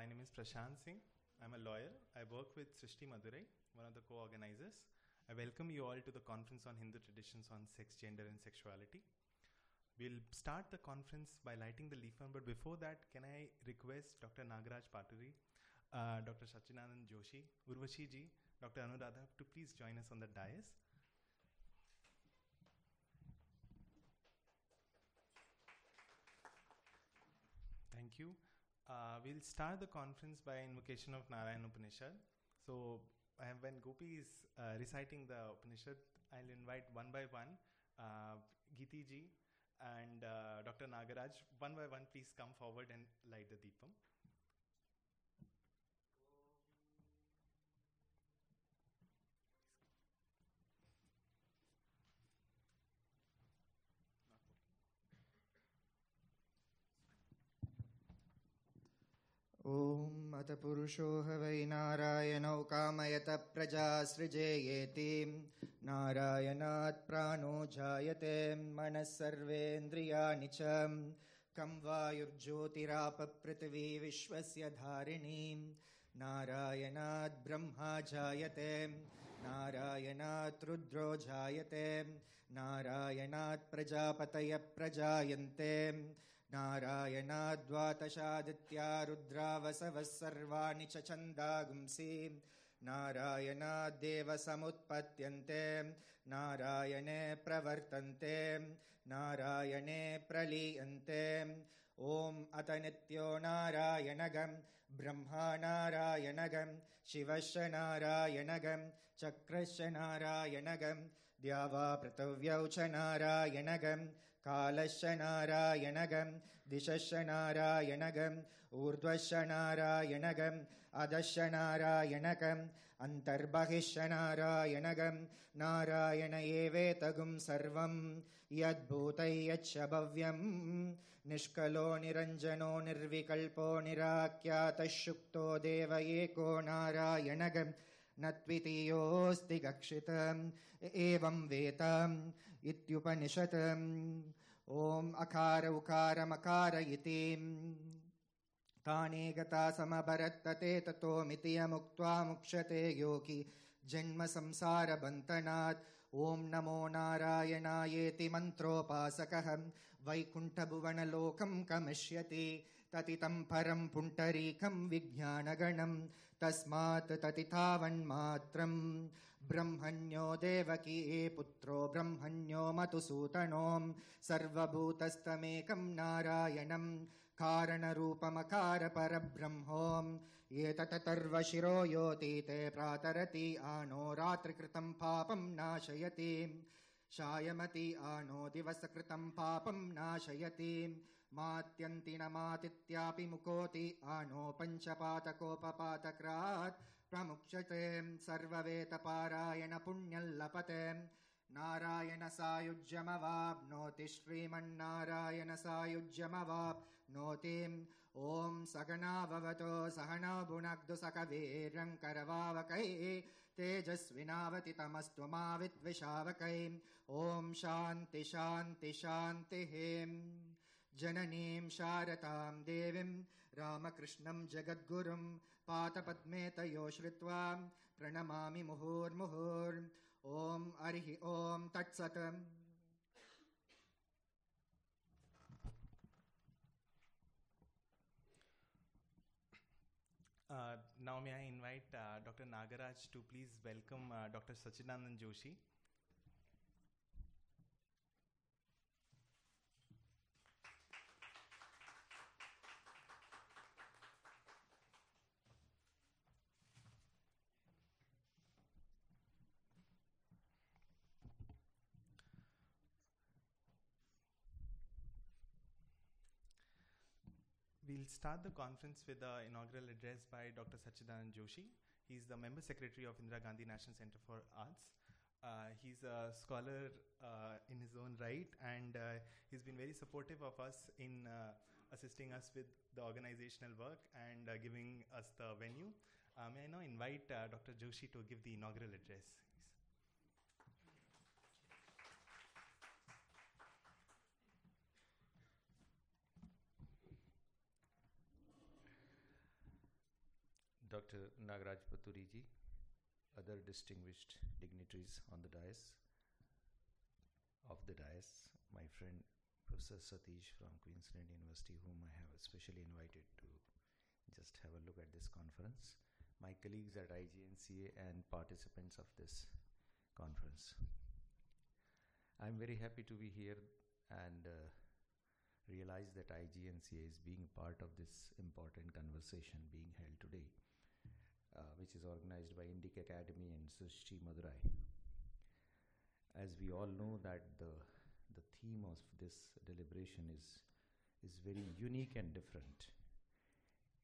my name is Prashant Singh. I'm a lawyer. I work with Srishti Madurai, one of the co-organizers. I welcome you all to the conference on Hindu traditions on sex, gender, and sexuality. We'll start the conference by lighting the leaf but before that, can I request Dr. Nagaraj Paturi, uh, Dr. Sachidanand Joshi, Urvashi ji, Dr. Anuradha to please join us on the dais. Thank you. Uh, we'll start the conference by invocation of Narayan Upanishad. So, uh, when Gopi is uh, reciting the Upanishad, I'll invite one by one uh, Giti ji and uh, Dr. Nagaraj. One by one, please come forward and light the Deepam. पुरुषो वै नारायणौ कामयत प्रजा सृजेयेति। नारायणात् प्राणो जायते, मनः सर्वेन्द्रियाणि च। कं वायुर्ज्योतिरापपृथिवी विश्वस्य धारिणी। नारायणात् ब्रह्मा जायते नारायणात् रुद्रो जायते नारायणात् प्रजापतयः प्रजायन्ते। नारायणाद्वातशादित्या रुद्रावसवः सर्वाणि च छन्दागुंसि। नारायणाद्देव समुत्पद्यन्ते नारायणे प्रवर्तन्ते। नारायणे प्रलीयन्ते। ॐ अत नित्यो नारायणगं ब्रह्मा नारायणगं शिवश्च नारायणगं चक्रश्च नारायणगं द्यावा पृथिव्यौ च नारायणगं कालश्च नारायणगं दिशश्च नारायणगम् ऊर्ध्वश्च नारायणगम् अधश्च नारायणगम् अन्तर्बहिश्च नारायणगं नारायण एवेतगुं सर्वं यद्भूतै यच्च भव्यं निष्कलो निरञ्जनो निर्विकल्पो निराख्यातः शुक्तो देव एको नारायणगम् न द्वितीयोऽस्ति गक्षितम् एवं वेतम् इत्युपनिषत् ॐ अकार उकारमकार इति। ताने गता समभरत्तते ततो मितियमुक्त्वा मुक्षते योगी। जन्म संसारबन्तनात् ॐ नमो नारायणायेति मन्त्रोपासकः। वैकुण्ठभुवनलोकं कमिष्यति ततितं परं पुण्टरीकं विज्ञानगणं तस्मात् ततिथावन्मात्रम् ब्रह्मण्यो देवकी पुत्रो ब्रह्मण्यो मतुसूतनोम् सर्वभूतस्तमेकं नारायणम् कारणरूपमकारपरब्रह्मोम् ये ततर्वशिरो योति ते प्रातरति आनो रात्रिकृतं पापं नाशयति। शायमति आनो दिवसकृतं पापं नाशयति। मात्यन्तिनमातित्यापि मुकोति आनो पञ्चपातकोपपातक्रात् प्रमुक्षते सर्ववेतपारायण पुण्यल्लपते नारायणसायुज्यमवाप्नोति श्रीमन्नारायणसायुज्यमवाप्नोतिं ॐ सगनाभवतो मा तेजस्विनावतितमस्त्वमाविद्विशावकै ॐ शान्ति शान्ति शान्तिः। जननीं शारदां देवीं रामकृष्णं जगद्गुरुं पातपद्मे तयो श्रुत्वा प्रणमामि मुहुर्मुहुर् ॐ हरिः ॐ तत्सत् Uh, now may I invite uh, Dr. Nagaraj to please welcome uh, Dr. Sachinandan Joshi. We'll start the conference with the inaugural address by Dr. Sachidanand Joshi. He's the member secretary of Indira Gandhi National Center for Arts. Uh, he's a scholar uh, in his own right, and uh, he's been very supportive of us in uh, assisting us with the organizational work and uh, giving us the venue. Uh, may I now invite Dr. Joshi to give the inaugural address? Dr. Nagaraj Paturi ji, other distinguished dignitaries on the dais, of the dais, my friend Professor Satish from Queensland University, whom I have especially invited to just have a look at this conference, my colleagues at IGNCA and participants of this conference. I'm very happy to be here and uh, realize that IGNCA is being part of this important conversation being held today, which is organized by Indic Academy and Srishti Madurai. As we all know that the the theme of this deliberation is is very unique and different.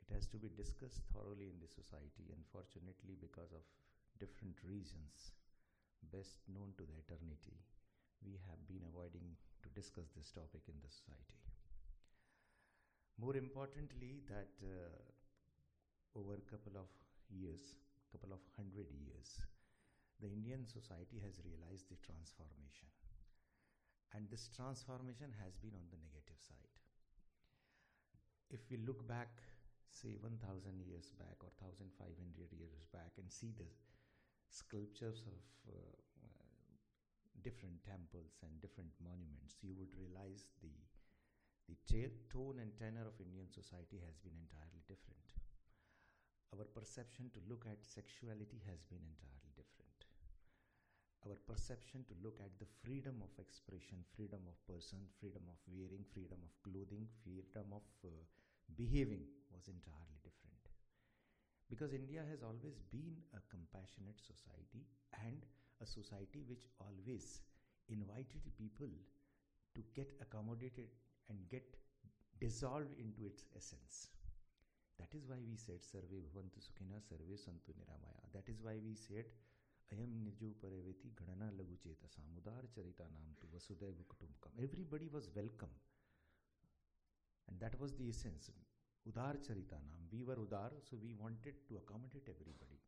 It has to be discussed thoroughly in the society, unfortunately, because of different reasons best known to the eternity, we have been avoiding to discuss this topic in the society. More importantly, that uh, over a couple of years, couple of hundred years, the Indian society has realized the transformation. And this transformation has been on the negative side. If we look back, say 1000 years back or 1500 years back, and see the sculptures of uh, uh, different temples and different monuments, you would realize the the tone and tenor of Indian society has been entirely different. Our perception to look at sexuality has been entirely different. Our perception to look at the freedom of expression, freedom of person, freedom of wearing, freedom of clothing, freedom of uh, behaving was entirely different. Because India has always been a compassionate society and a society which always invited people to get accommodated and get dissolved into its essence. That is why we said सर्वे भवंत सुखिना सर्वे संतु निरामाया that is why we said अयम निजो परेवेति गणना लघु चेत उदार चरिता नाम तो वसुदैव कुटुंबकम everybody was welcome and that was the essence उदार चरिता नाम वी वर उदार so we wanted to accommodate everybody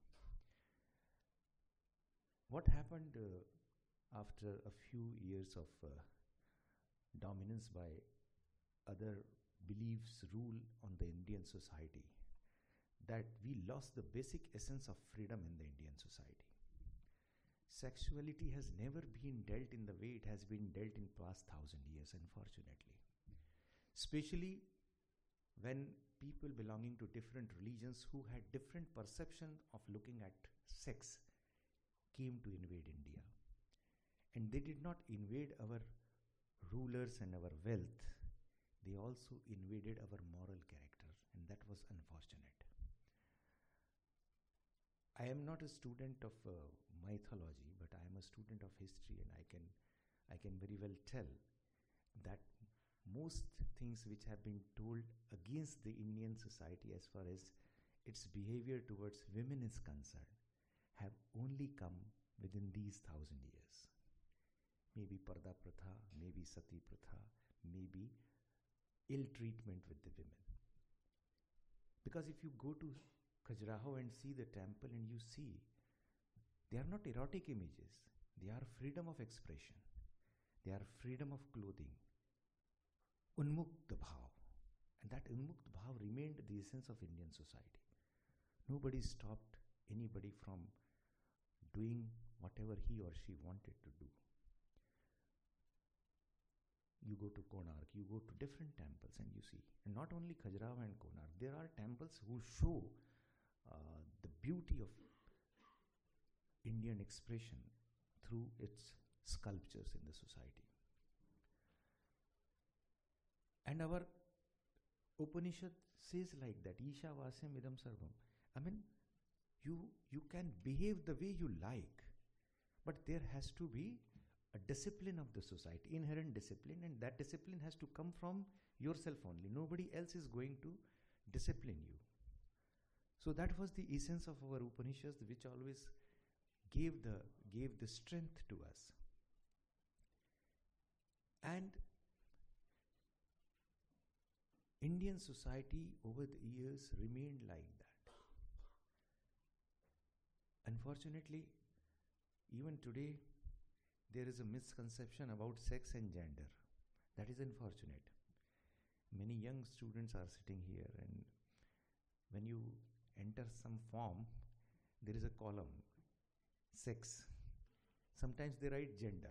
what happened after a few years of dominance by other beliefs rule on the Indian society that we lost the basic essence of freedom in the Indian society. Sexuality has never been dealt in the way it has been dealt in past thousand years, unfortunately. Especially when people belonging to different religions who had different perception of looking at sex came to invade India. And they did not invade our rulers and our wealth they also invaded our moral character, and that was unfortunate. I am not a student of uh, mythology, but I am a student of history, and I can, I can very well tell that most things which have been told against the Indian society as far as its behavior towards women is concerned have only come within these thousand years. Maybe Parda Pratha, maybe Sati Pratha, maybe ill treatment with the women. Because if you go to Khajuraho and see the temple and you see, they are not erotic images, they are freedom of expression, they are freedom of clothing. Unmukta bhav. And that Unmukta bhav remained the essence of Indian society. Nobody stopped anybody from doing whatever he or she wanted to do you go to Konark, you go to different temples and you see. And not only Khajuraho and Konark, there are temples who show uh, the beauty of Indian expression through its sculptures in the society. And our Upanishad says like that, Isha Vasyam Idam Sarvam. I mean, you, you can behave the way you like, but there has to be a discipline of the society, inherent discipline, and that discipline has to come from yourself only. Nobody else is going to discipline you. So that was the essence of our Upanishads, which always gave the gave the strength to us. And Indian society over the years remained like that. Unfortunately, even today, there is a misconception about sex and gender. That is unfortunate. Many young students are sitting here, and when you enter some form, there is a column sex. Sometimes they write gender.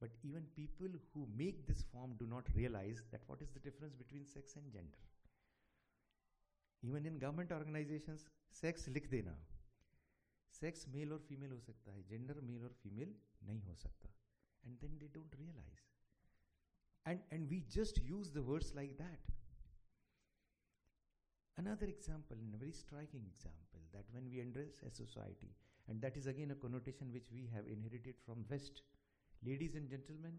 But even people who make this form do not realize that what is the difference between sex and gender. Even in government organizations, sex likh dena. Sex male और female हो सकता है gender male और female नहीं हो सकता and then they don't realize and we just use the words like that another example and a very striking example that when we address a society and that is again a connotation which we have inherited from west ladies and gentlemen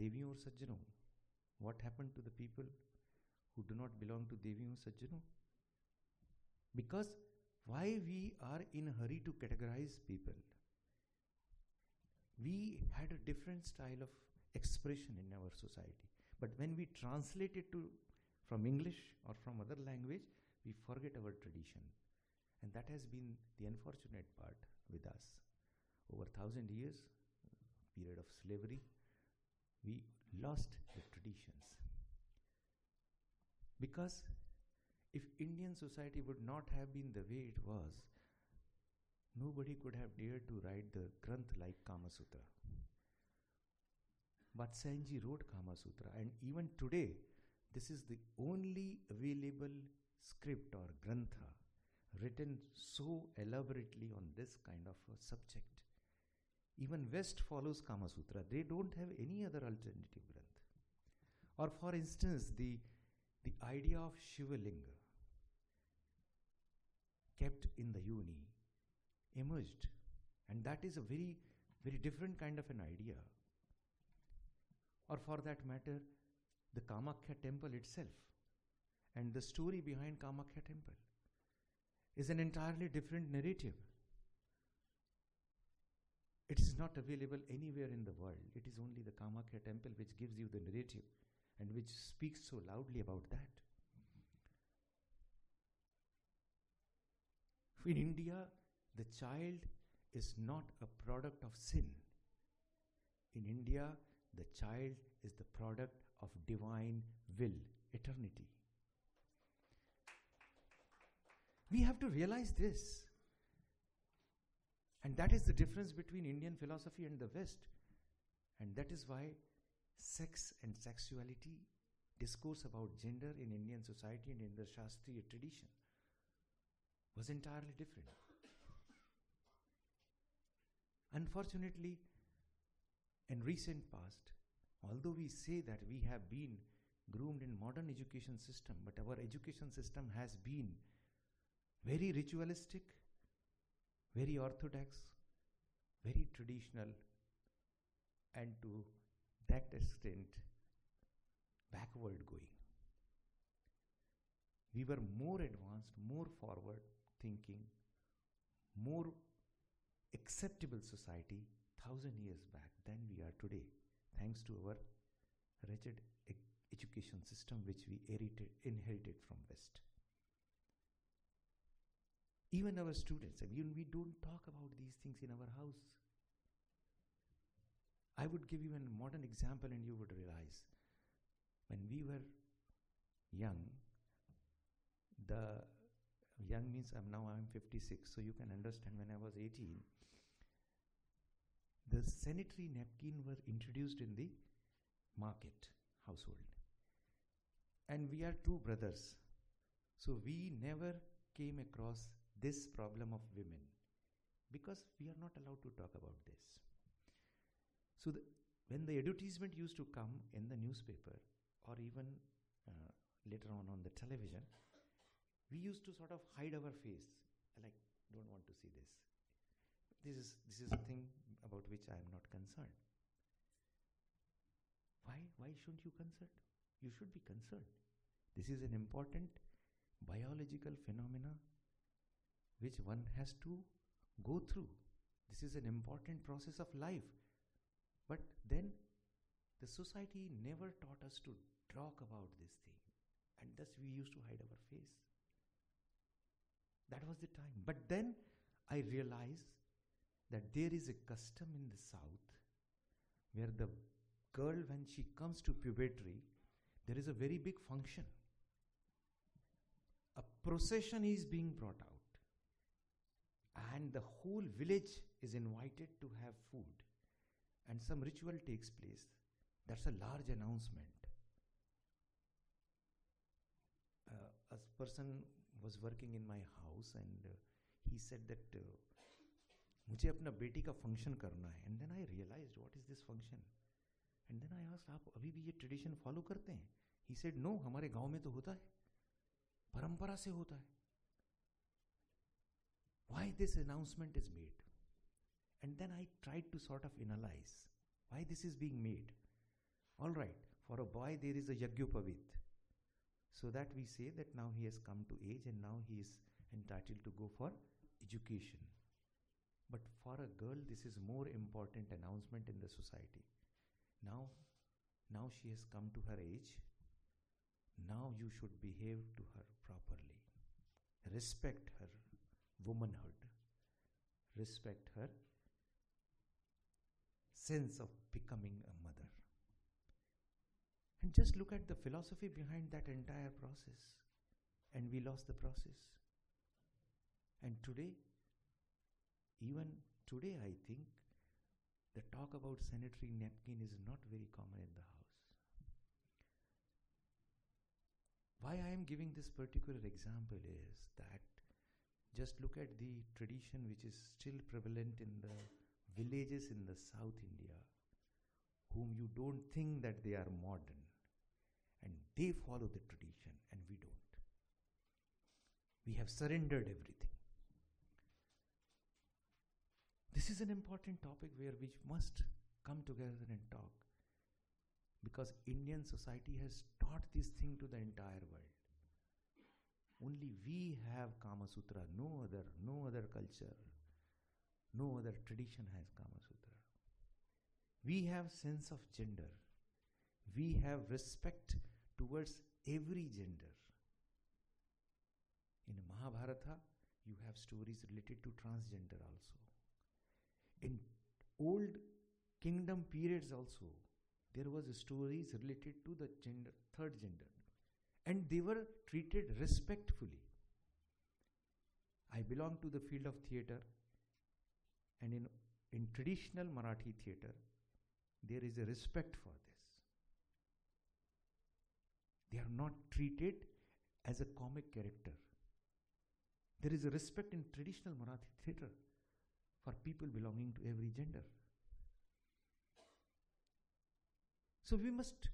deviyon or sajjano what happened to the people who do not belong to deviyon or sajjano because why we are in a hurry to categorize people we had a different style of expression in our society. But when we translate it to from English or from other language, we forget our tradition. And that has been the unfortunate part with us. Over thousand years, period of slavery, we lost the traditions. Because if Indian society would not have been the way it was, nobody could have dared to write the Granth like Kama Sutra. Vatsayanji wrote Kama Sutra, and even today, this is the only available script or grantha written so elaborately on this kind of a subject. Even West follows Kama Sutra. They don't have any other alternative granth. Or, for instance, the, the idea of Shivalinga kept in the yoni emerged. And that is a very, very different kind of an idea or for that matter, the Kamakhya temple itself and the story behind Kamakhya temple is an entirely different narrative. It is not available anywhere in the world. It is only the Kamakhya temple which gives you the narrative and which speaks so loudly about that. In India, the child is not a product of sin. In India, the child is the product of divine will, eternity. We have to realize this. And that is the difference between Indian philosophy and the West. And that is why sex and sexuality, discourse about gender in Indian society and in the Shastriya tradition, was entirely different. Unfortunately, in recent past, although we say that we have been groomed in modern education system, but our education system has been very ritualistic, very orthodox, very traditional, and to that extent backward going. We were more advanced, more forward thinking, more acceptable society thousand years back than we are today, thanks to our wretched education system which we inherited, inherited from West. Even our students, I mean, we don't talk about these things in our house. I would give you a modern example and you would realize when we were young, the young means I'm now I'm 56, so you can understand when I was 18, the sanitary napkin were introduced in the market household. And we are two brothers. So we never came across this problem of women because we are not allowed to talk about this. So the, when the advertisement used to come in the newspaper or even uh, later on on the television, we used to sort of hide our face, like don't want to see this. This is this is a thing about which I am not concerned. Why why shouldn't you concern? You should be concerned. This is an important biological phenomena which one has to go through. This is an important process of life. But then the society never taught us to talk about this thing. And thus we used to hide our face. That was the time. But then I realized that there is a custom in the south where the girl, when she comes to puberty, there is a very big function. A procession is being brought out, and the whole village is invited to have food, and some ritual takes place. That's a large announcement. Uh, a person in my house, and uh, he said that uh, मुझे अपना बेटी का function करना है and then I realize what is this function and then I asked आप अभी भी ये ट्रेडिशन फॉलो करते हैं ही सेड नो हमारे गाँव में तो होता है परंपरा से होता है why this announcement is made and then i tried to sort of analyze why this is being made all right for a boy there is a yagyupavit so that we say that now he has come to age and now he is entitled to go for education but for a girl, this is more important announcement in the society. Now, now she has come to her age. Now you should behave to her properly. Respect her womanhood. Respect her sense of becoming a. And just look at the philosophy behind that entire process. And we lost the process. And today, even today, I think the talk about sanitary napkin is not very common in the house. Why I am giving this particular example is that just look at the tradition which is still prevalent in the villages in the South India, whom you don't think that they are modern, and they follow the tradition, and we don't. We have surrendered everything. This is an important topic where we must come together and talk. Because Indian society has taught this thing to the entire world. Only we have Kama Sutra, no other, no other culture, no other tradition has Kama Sutra. We have sense of gender. We have respect towards every gender. In Mahabharata, you have stories related to transgender also. In old kingdom periods also there was stories related to the gender third gender. And they were treated respectfully. I belong to the field of theater. And in in traditional marathi theater there is a respect for they are not treated as a comic character there is a respect in traditional marathi theater for people belonging to every gender. So we must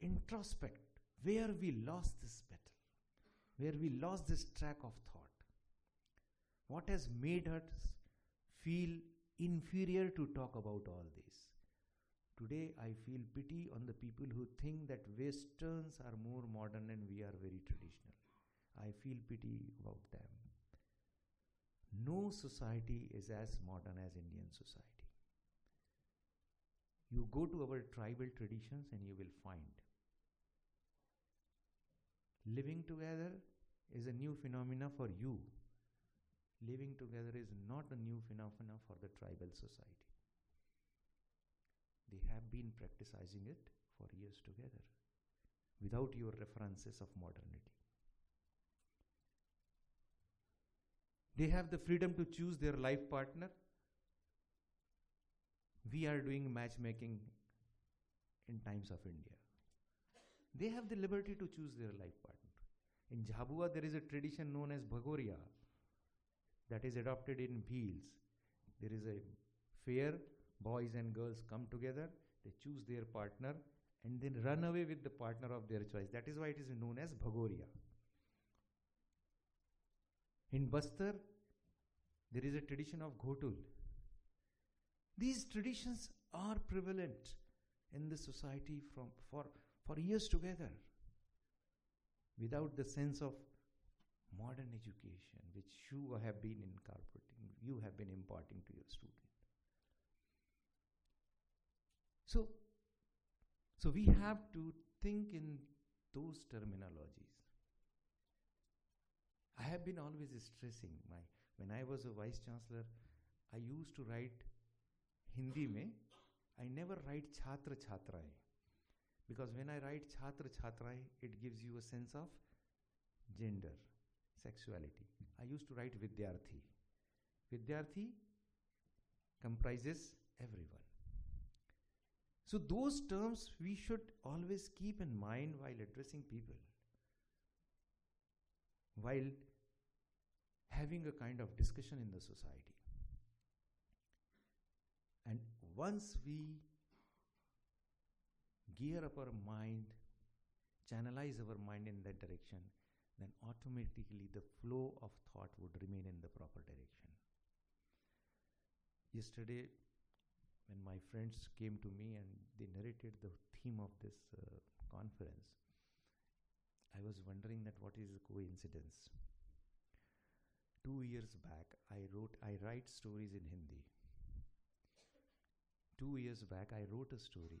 introspect where we lost this battle, where we lost this track of thought. What has made us feel inferior to talk about all this? Today, I feel pity on the people who think that Westerns are more modern and we are very traditional. I feel pity about them. No society is as modern as Indian society. You go to our tribal traditions and you will find living together is a new phenomena for you. Living together is not a new phenomena for the tribal society. They have been practicing it for years together without your references of modernity. They have the freedom to choose their life partner. We are doing matchmaking in times of India. They have the liberty to choose their life partner. In Jhabua, there is a tradition known as Bhagoria that is adopted in Bheels. There is a fair, boys and girls come together, they choose their partner, and then run away with the partner of their choice. That is why it is known as Bhagoria. In Bastar, there is a tradition of Ghotul. These traditions are prevalent in the society from, for, for years together without the sense of modern education which you have been incorporating, you have been imparting to your student. So, so we have to think in those terminologies. I have been always stressing my when I was a vice chancellor, I used to write Hindi mein. I never write chhatra chhatraye because when I write chhatra chhatraye, it gives you a sense of gender. sexuality. I used to write Vidyarthi. Vidyarthi comprises everyone. So, those terms we should always keep in mind while addressing people, while having a kind of discussion in the society. And once we gear up our mind, channelize our mind in that direction, then automatically the flow of thought would remain in the proper direction. Yesterday, when my friends came to me and they narrated the theme of this uh, conference, I was wondering that what is coincidence. Two years back, I wrote, I write stories in Hindi. Two years back, I wrote a story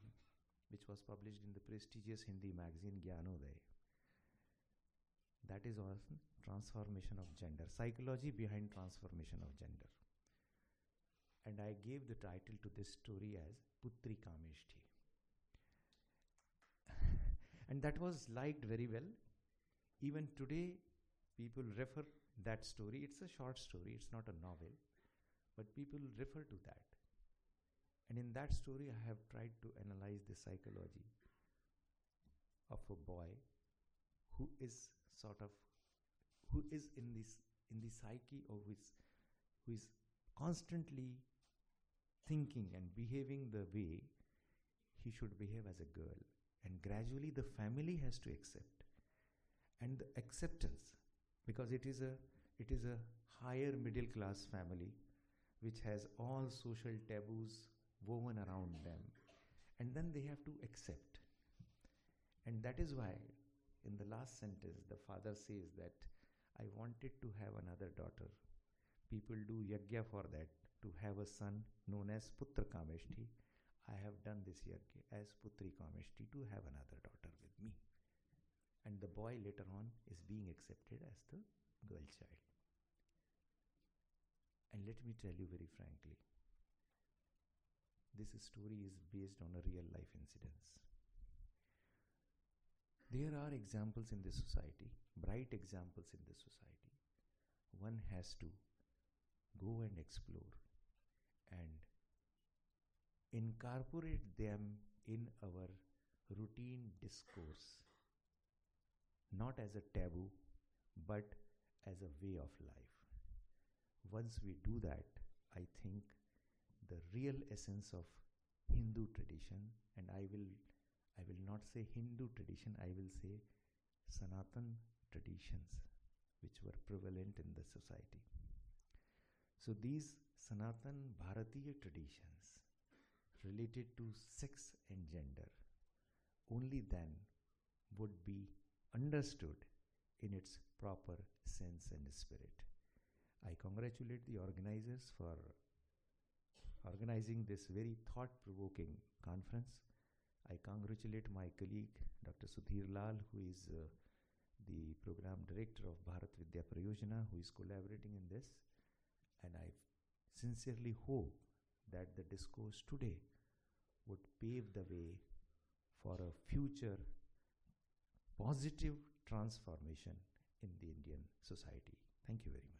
which was published in the prestigious Hindi magazine Gyanodaya. That is on transformation of gender, psychology behind transformation of gender. And I gave the title to this story as Putri Kameshti. and that was liked very well. Even today, people refer that story. It's a short story, it's not a novel, but people refer to that. And in that story, I have tried to analyze the psychology of a boy who is sort of who is in this in the psyche of his who is constantly thinking and behaving the way he should behave as a girl. And gradually the family has to accept. And the acceptance because it is a it is a higher middle class family which has all social taboos woven around them. And then they have to accept. And that is why in the last sentence the father says that i wanted to have another daughter people do yagya for that to have a son known as putra kameshti i have done this yagya as putri kameshti to have another daughter with me and the boy later on is being accepted as the girl child and let me tell you very frankly this story is based on a real life incidents. There are examples in the society, bright examples in the society. One has to go and explore and incorporate them in our routine discourse, not as a taboo, but as a way of life. Once we do that, I think the real essence of Hindu tradition, and I will, I will not say Hindu tradition, I will say Sanatan traditions which were prevalent in the society. So these Sanatan Bharatiya traditions related to sex and gender only then would be understood in its proper sense and spirit. I congratulate the organizers for organizing this very thought provoking conference. I congratulate my colleague Dr. Sudhir Lal, who is uh, the program director of Bharat Vidya Prayojana, who is collaborating in this. And I sincerely hope that the discourse today would pave the way for a future positive transformation in the Indian society. Thank you very much.